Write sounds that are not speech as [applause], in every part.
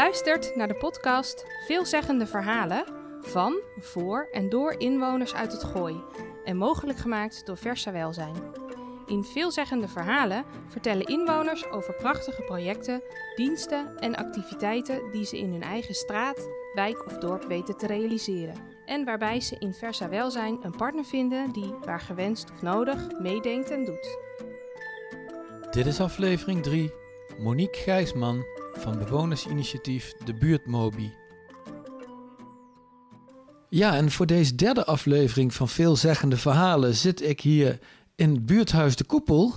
luistert naar de podcast Veelzeggende Verhalen van, voor en door inwoners uit het Gooi en mogelijk gemaakt door Versa Welzijn. In Veelzeggende Verhalen vertellen inwoners over prachtige projecten, diensten en activiteiten die ze in hun eigen straat, wijk of dorp weten te realiseren. En waarbij ze in Versa Welzijn een partner vinden die, waar gewenst of nodig, meedenkt en doet. Dit is aflevering 3. Monique Gijsman van bewonersinitiatief De Buurtmobi. Ja, en voor deze derde aflevering van Veelzeggende Verhalen zit ik hier in het buurthuis De Koepel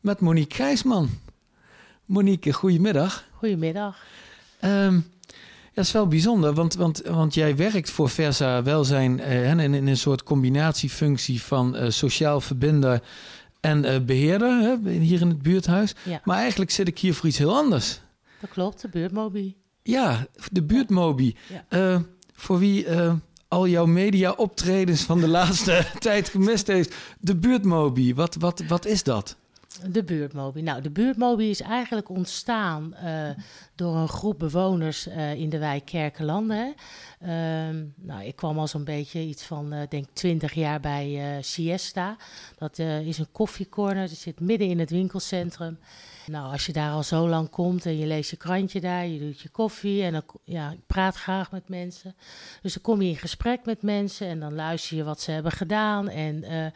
met Monique Gijsman. Monique, goedemiddag. Goedemiddag. Um, dat is wel bijzonder, want, want, want jij werkt voor Versa Welzijn uh, in, in, een soort combinatiefunctie van uh, sociaal verbinder en uh, beheerder hè, hier in het buurthuis. Ja. Maar eigenlijk zit ik hier voor iets heel anders. Dat klopt, de buurtmobi. Ja, de buurtmobi. Ja. Uh, voor wie uh, al jouw media-optredens van de [laughs] laatste tijd gemist heeft. De buurtmobi, wat, wat, wat is dat? De buurtmobi. Nou, de buurtmobi is eigenlijk ontstaan uh, door een groep bewoners uh, in de wijk Kerkenlanden. Uh, nou, ik kwam al zo'n beetje iets van, denk 20 jaar bij Siesta. Dat is een koffiecorner, dat zit midden in het winkelcentrum. Nou, als je daar al zo lang komt en je leest je krantje daar, je doet je koffie en dan, ja, ik praat graag met mensen. Dus dan kom je in gesprek met mensen en dan luister je wat ze hebben gedaan en uh,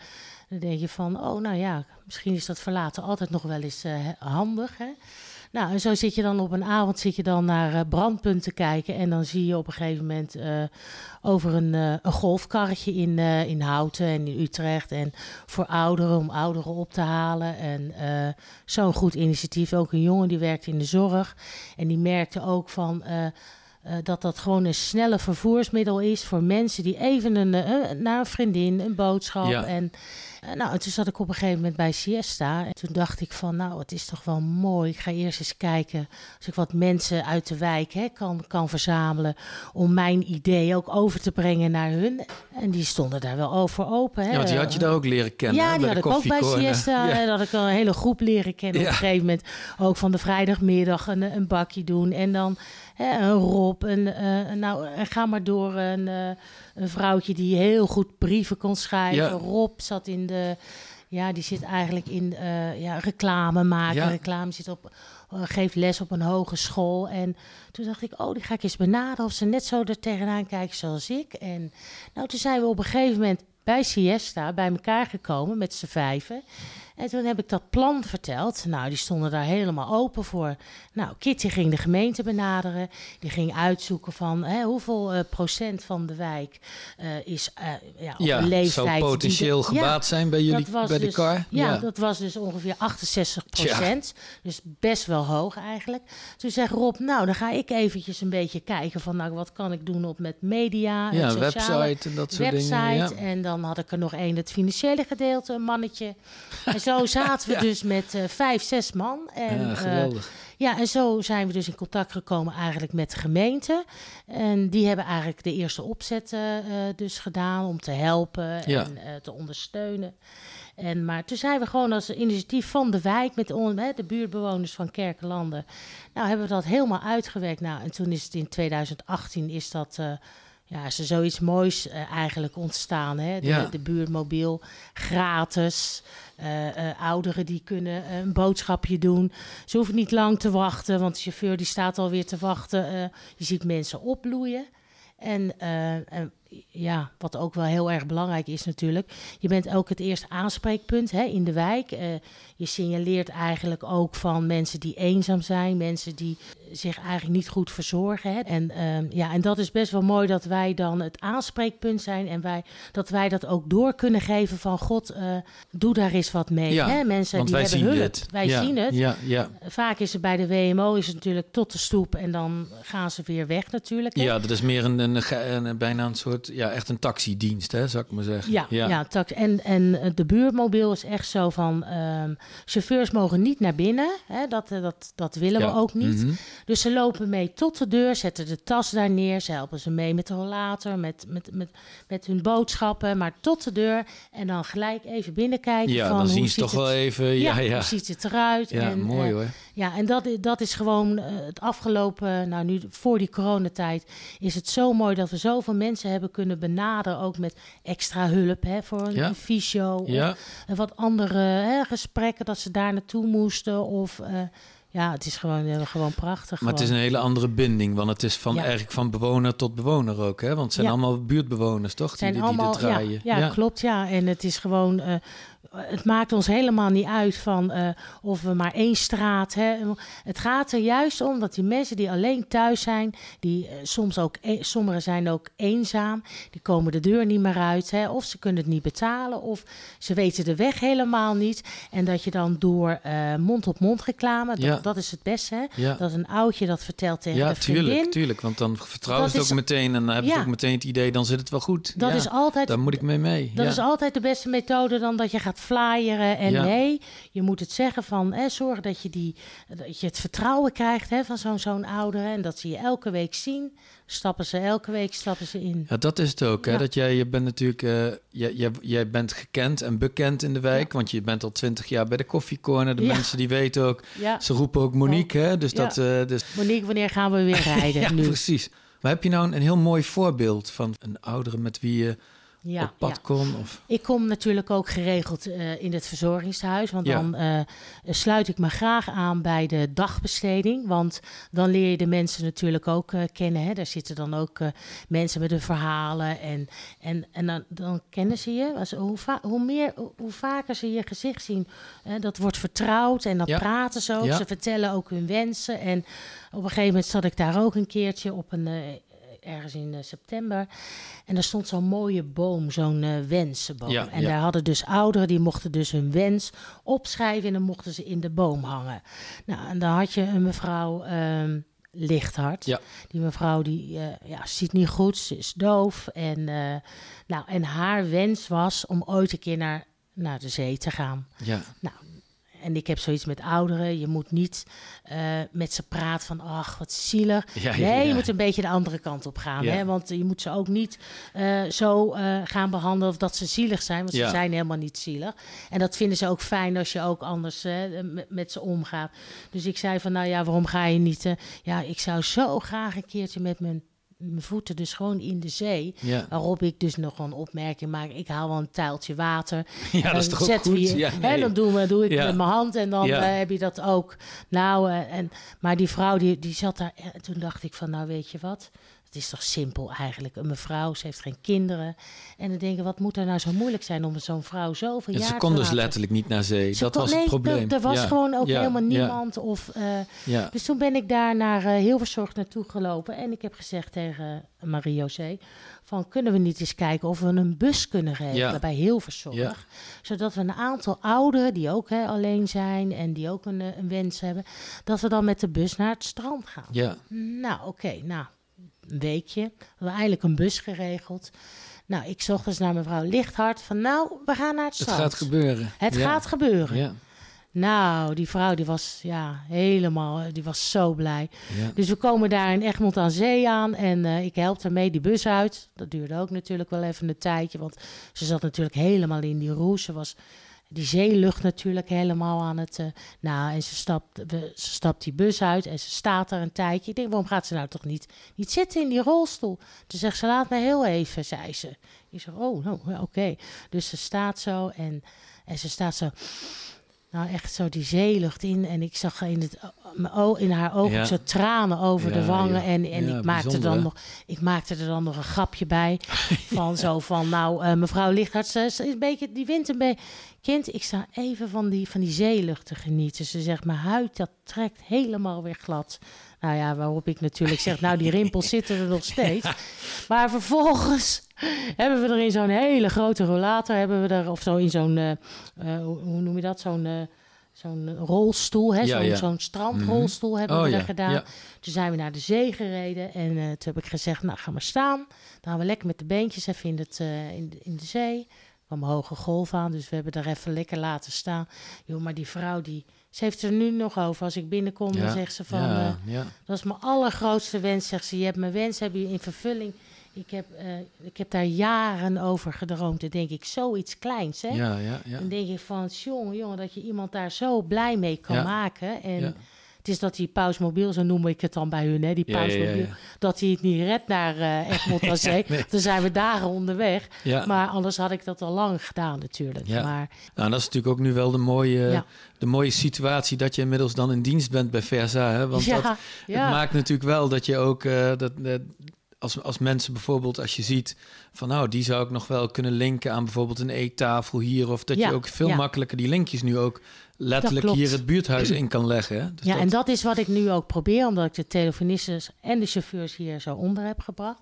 dan denk je van, oh nou ja, misschien is dat verlaten altijd nog wel eens uh, handig. Hè? Nou, en zo zit je dan op een avond zit je dan naar uh, brandpunten kijken en dan zie je op een gegeven moment uh, over een, uh, een golfkarretje in, in Houten en in Utrecht en voor ouderen om ouderen op te halen en zo'n goed initiatief. Ook een jongen die werkt in de zorg en die merkte ook van uh, dat dat gewoon een snelle vervoersmiddel is voor mensen die even een, uh, naar een vriendin, een boodschap. Ja. En, nou, en toen zat ik op een gegeven moment bij Siesta. En toen dacht ik van, nou, het is toch wel mooi. Ik ga eerst eens kijken als ik wat mensen uit de wijk hè, kan, kan verzamelen. Om mijn idee ook over te brengen naar hun. En die stonden daar wel over open. Hè. Ja, want die had je daar ook leren kennen. Ja, hè, die had de ik ook bij. Siesta. Ja. Dat ik een hele groep leren kennen. Ja. Op een gegeven moment ook van de vrijdagmiddag een, een bakje doen. En dan hè, een Rob. En, uh, nou, en ga maar door. Een, uh, een vrouwtje die heel goed brieven kon schrijven. Ja. Rob zat in de... Ja, die zit eigenlijk in uh, ja, reclame maken. Ja. Reclame zit op, uh, geeft les op een hogeschool. En toen dacht ik, oh, die ga ik eens benaderen of ze net zo er tegenaan kijken zoals ik. En nou, toen zijn we op een gegeven moment bij Siesta bij elkaar gekomen met z'n vijven. En toen heb ik dat plan verteld. Nou, die stonden daar helemaal open voor. Nou, Kitty ging de gemeente benaderen. Die ging uitzoeken van hè, hoeveel uh, procent van de wijk uh, is uh, ja, op ja, een leeftijd. zou potentieel de, gebaat ja, zijn bij jullie bij de dus, kar. Ja, ja, dat was dus ongeveer 68 procent. Dus best wel hoog eigenlijk. Toen zegt Rob, nou, dan ga ik eventjes een beetje kijken van, nou, wat kan ik doen op met media, ja, en website en dat soort website, dingen. Ja. En dan had ik er nog één, het financiële gedeelte, een mannetje. [laughs] En zo [laughs] zaten we dus met uh, vijf, zes man. En, ja, geweldig. Uh, ja, en zo zijn we dus in contact gekomen eigenlijk met de gemeente. En die hebben eigenlijk de eerste opzet uh, dus gedaan om te helpen en te ondersteunen. En, maar toen zijn we gewoon als initiatief van de wijk met on, hè, de buurtbewoners van Kerkenlanden. Nou, hebben we dat helemaal uitgewerkt. Nou, en toen is het in 2018 is dat uh, ja, is er zoiets moois uh, eigenlijk ontstaan. Hè? De, Ja. de buurtmobiel gratis. Uh, uh, ouderen die kunnen een boodschapje doen. Ze hoeven niet lang te wachten, want de chauffeur die staat alweer te wachten. Je ziet mensen opbloeien. En, en, ja, wat ook wel heel erg belangrijk is natuurlijk. Je bent ook het eerste aanspreekpunt hè, in de wijk. je signaleert eigenlijk ook van mensen die eenzaam zijn. Mensen die zich eigenlijk niet goed verzorgen. Hè. En, ja, en dat is best wel mooi dat wij dan het aanspreekpunt zijn. En wij, dat wij dat ook door kunnen geven van... God, doe daar eens wat mee. Ja, hè. Mensen die hebben hulp. het. Wij ja, zien het. Ja, ja. Vaak is het bij de WMO is het natuurlijk tot de stoep en dan gaan ze weer weg natuurlijk. Hè? ja, dat is meer een, een, een, bijna een soort soort, ja, echt een taxidienst, hè, zou ik maar zeggen. Ja, ja. taxi. En, en eh, de buurtmobiel is echt zo van, ehm, chauffeurs mogen niet naar binnen. Hè, dat, eh, dat, dat willen we ook niet. Mhm. Dus ze lopen mee tot de deur, zetten de tas daar neer. Ze helpen ze mee met de rollator, met, met, met, met hun boodschappen. Maar tot de deur en dan gelijk even binnenkijken. Ja, van, dan zien ze toch het- wel even, ja, ja. hoe ziet het eruit? Ja, en, mooi eh, hoor. ja, en dat, dat is gewoon het afgelopen, nou nu voor die coronatijd, is het zo mooi dat we zoveel mensen hebben kunnen benaderen, ook met extra hulp hè, voor een, Ja. fysio Ja, of en wat andere hè, gesprekken dat ze daar naartoe moesten. Of eh, ja, het is gewoon, eh, gewoon prachtig. maar het is een hele andere binding, want het is van, Ja. eigenlijk van bewoner tot bewoner ook, hè? Want het zijn Ja. allemaal buurtbewoners, toch? Zijn die, die, allemaal, draaien. Ja, ja, klopt, ja. En het is gewoon, eh, het maakt ons helemaal niet uit van eh, of we maar één straat hebben. Het gaat er juist om dat die mensen die alleen thuis zijn, die eh, soms ook, e- sommigen zijn ook eenzaam, die komen de deur niet meer uit, hè, of ze kunnen het niet betalen, of ze weten de weg helemaal niet. En dat je dan door eh, mond-op-mond reclame, dat, Ja. dat is het beste, hè? Ja. Dat een oudje dat vertelt tegen Ja, de vriendin. tuurlijk, tuurlijk. Want dan vertrouwen ze het ook meteen en dan hebben ze Ja. ook meteen het idee, dan zit het wel goed. Dat Ja, is altijd Daar moet ik mee mee. Dat ja. is altijd de beste methode dan dat je gaat flyeren. En Ja. nee, je moet het zeggen van hè, zorg dat je, die, dat je het vertrouwen krijgt hè, van zo'n zo'n ouder. En dat ze je elke week zien. Stappen ze elke week stappen ze in. Ja, dat is het ook. Hè? Ja. Dat jij, je bent natuurlijk, eh, jij, jij, jij bent gekend en bekend in de wijk, want je bent al twintig jaar bij de koffiecorner. De mensen die weten ook, Ja, ze roepen ook Monique, hè? Dus dat, eh, dus, Monique, wanneer gaan we weer [laughs] rijden? ja, nu? precies. Maar heb je nou een, een heel mooi voorbeeld van een oudere met wie je Ja, op pad ja. kon? Of, Ik kom natuurlijk ook geregeld eh, in het verzorgingshuis. Want Ja. dan eh, sluit ik me graag aan bij de dagbesteding. Want dan leer je de mensen natuurlijk ook eh, kennen. Hè. Daar zitten dan ook mensen met hun verhalen. En, en, en dan, dan kennen ze je. Als, hoe, hoe, meer, hoe, vaker ze je gezicht zien, dat wordt vertrouwd. En dan praten ze ook. Ze vertellen ook hun wensen. En op een gegeven moment zat ik daar ook een keertje op een... ergens in eh, september. En er stond zo'n mooie boom, zo'n eh, wensenboom. Ja, en ja. daar hadden dus ouderen, die mochten dus hun wens opschrijven... en dan mochten ze in de boom hangen. Nou, en dan had je een mevrouw ehm Lichthart. Ja. Die mevrouw die eh, ja, ziet niet goed, ze is doof. En, nou, en haar wens was om ooit een keer naar, naar de zee te gaan. ja, En ik heb zoiets met ouderen. Je moet niet eh, met ze praten van, ach, wat zielig. ja, ja, Nee, ja. je moet een beetje de andere kant op gaan. Hè? Want je moet ze ook niet eh, zo eh, gaan behandelen of dat ze zielig zijn. Want ze zijn helemaal niet zielig. En dat vinden ze ook fijn als je ook anders met, met ze omgaat. Dus ik zei van, nou ja, waarom ga je niet... ja, ik zou zo graag een keertje met mijn, mijn voeten dus gewoon in de zee... Ja. Waarop ik dus nog een opmerking maak. Ik haal wel een tuiltje water. [laughs] ja, dat is dan toch we goed? je- Ja, hè, dan doen we, doe ik Ja. met mijn hand en dan eh, heb je dat ook. Nou, eh, en, maar die vrouw die, die zat daar. En toen dacht ik van, nou weet je wat? Is toch simpel eigenlijk. Een mevrouw, ze heeft geen kinderen. En dan denk ik, wat moet er nou zo moeilijk zijn om zo'n vrouw zoveel En jaar ze te kon dus laten- letterlijk niet naar zee. Ze dat kon- was nee, het probleem. Er, er was Ja, gewoon ook ja, helemaal ja, niemand. Of, Ja, dus toen ben ik daar naar eh Hilverszorg naartoe gelopen. En ik heb gezegd tegen Marie-José... van kunnen we niet eens kijken of we een bus kunnen regelen Ja. bij Hilverszorg. Ja. Zodat we een aantal ouderen die ook hè, alleen zijn... en die ook een, eh, een wens hebben... dat we dan met de bus naar het strand gaan. ja, Nou, oké, nou, weekje. We hebben eindelijk een bus geregeld. Nou, ik zocht dus naar mevrouw Lichthart van... nou, we gaan naar het het gaat gebeuren. Het Ja. gaat gebeuren. Ja, Nou, die vrouw die was ja, helemaal, die was zo blij. ja. Dus we komen daar in Egmond aan Zee aan en eh, ik help haar mee die bus uit. Dat duurde ook natuurlijk wel even een tijdje, want ze zat natuurlijk helemaal in die roes. Ze was die zeelucht natuurlijk helemaal aan het... eh, nou, en ze stapt, ze stapt die bus uit en ze staat daar een tijdje. Ik denk, waarom gaat ze nou toch niet, niet zitten in die rolstoel? Toen zegt ze, laat me heel even, zei ze. Ik zeg, oh, nou, oké. Dus ze staat zo en, en ze staat zo... Nou, echt zo die zeelucht in. En ik zag in, het, in haar ogen Ja. zo tranen over de wangen. ja. En, en ik, maakte dan hè? nog, ik maakte er dan nog een grapje bij. [laughs] Van zo van, nou, eh, mevrouw ze is een beetje, die wint een beetje... Kind, ik sta even van die, van die zeelucht te genieten. Ze zegt, mijn huid, dat trekt helemaal weer glad. Nou ja, waarop ik natuurlijk zeg, nou, die [laughs] rimpels zitten er nog steeds. Maar vervolgens [laughs] hebben we er in zo'n hele grote rollator, hebben we er, of zo in zo'n, eh, eh, hoe noem je dat, zo'n... eh, zo'n rolstoel, hè, Ja, zo'n, ja. zo'n strandrolstoel hebben Oh, we ja, er gedaan. ja. Toen zijn we naar de zee gereden en toen heb ik gezegd, nou ga maar staan. Dan gaan we lekker met de beentjes even in, het, in, de, in de zee. Er kwam een hoge golf aan, dus we hebben er even lekker laten staan. Joh, maar die vrouw, die, ze heeft er nu nog over. Als ik binnenkom, dan Ja, zegt ze van, ja, eh, ja. dat is mijn allergrootste wens, zegt ze. Je hebt mijn wens, heb je in vervulling. Ik heb, eh, ik heb daar jaren over gedroomd. Dan denk ik, zoiets kleins, hè? Dan denk ik van, jongen, jongen, dat je iemand daar zo blij mee kan maken. En Ja. Het is dat die pausmobiel, zo noem ik het dan bij hun, hè, die Ja, ja, ja, pausmobiel, ja. dat hij het niet redt naar eh Egmond [laughs] aan Zee. Nee. Dan zijn we dagen onderweg. Ja. Maar anders had ik dat al lang gedaan natuurlijk. Ja. Maar Nou, dat is natuurlijk ook nu wel de mooie, de mooie situatie dat je inmiddels dan in dienst bent bij Versa. Hè? Want ja, dat, het maakt natuurlijk wel dat je ook, eh, dat, als, als mensen bijvoorbeeld, als je ziet van nou, die zou ik nog wel kunnen linken aan bijvoorbeeld een eettafel hier. Of dat Ja, je ook veel ja. makkelijker die linkjes nu ook letterlijk hier het buurthuis in kan leggen. Hè? Dus ja, dat- en dat is wat ik nu ook probeer, omdat ik de telefonisten en de chauffeurs hier zo onder heb gebracht.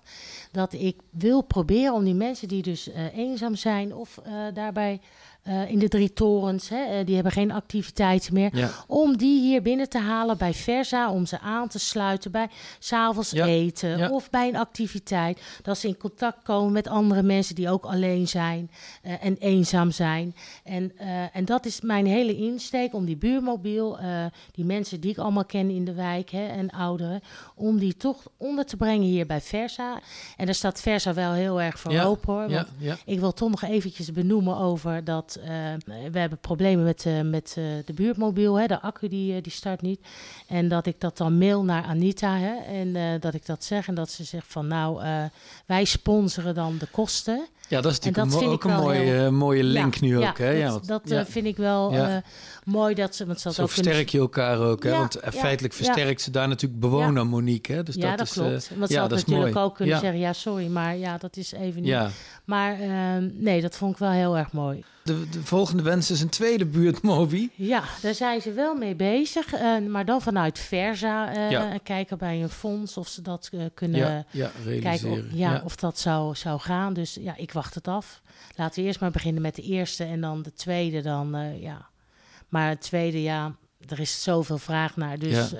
Dat ik wil proberen om die mensen die dus eh, eenzaam zijn of eh, daarbij eh, in de drie torens, hè, eh, die hebben geen activiteiten meer. ja. Om die hier binnen te halen bij Versa, om ze aan te sluiten bij s'avonds Ja, eten ja. of bij een activiteit. Dat ze in contact komen met andere mensen die ook alleen zijn eh, en eenzaam zijn. En, en dat is mijn hele insteek om die buurmobiel, die mensen die ik allemaal ken in de wijk hè, en ouderen, om die toch onder te brengen hier bij Versa. En daar staat Versa wel heel erg voor open hoor. want ik wil toch nog eventjes benoemen over dat eh, we hebben problemen met, eh, met eh, de buurtmobiel. Hè, de accu die, die start niet. En dat ik dat dan mail naar Anita. Hè, en dat ik dat zeg. En dat ze zegt van nou, wij sponsoren dan de kosten. ja, dat is natuurlijk dat een ook een mooie, heel- mooie link Ja, nu ja, ook. Hè? Ja, dat want- dat ja. vind ik wel mooi dat ze. Want ze Zo ook kunnen- versterk je elkaar ook. Hè? Want feitelijk versterkt ze daar natuurlijk bewoner Monique. Hè? Dus ja, dat, dat, is, klopt. Want ze had natuurlijk mooi. ook kunnen Ja. zeggen: ja, sorry, maar ja, dat is even niet. Maar ehm, nee, dat vond ik wel heel erg mooi. De, de volgende wens is een tweede buurtmobi. [laughs] Ja, daar zijn ze wel mee bezig. eh, maar dan vanuit Versa eh, Ja. kijken bij een fonds of ze dat eh, kunnen Ja, ja, kijken. Of, realiseren. ja, of dat zou, zou gaan. Dus ja, ik wacht het af. Laten we eerst maar beginnen met de eerste en dan de tweede. Dan, ja. Maar het tweede, ja, er is zoveel vraag naar. Dus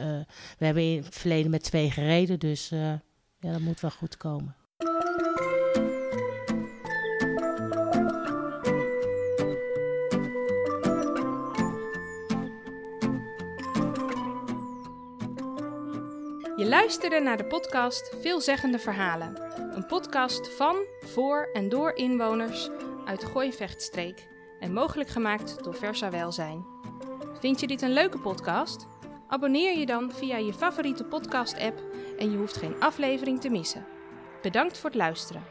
we hebben in het verleden met twee gereden. Dus ja, dat moet wel goed komen. Je luisterde naar de podcast Veelzeggende Verhalen. Een podcast van, voor en door inwoners uit de Gooi-Vechtstreek en mogelijk gemaakt door Versa Welzijn. Vind je dit een leuke podcast? Abonneer je dan via je favoriete podcast-app en je hoeft geen aflevering te missen. Bedankt voor het luisteren.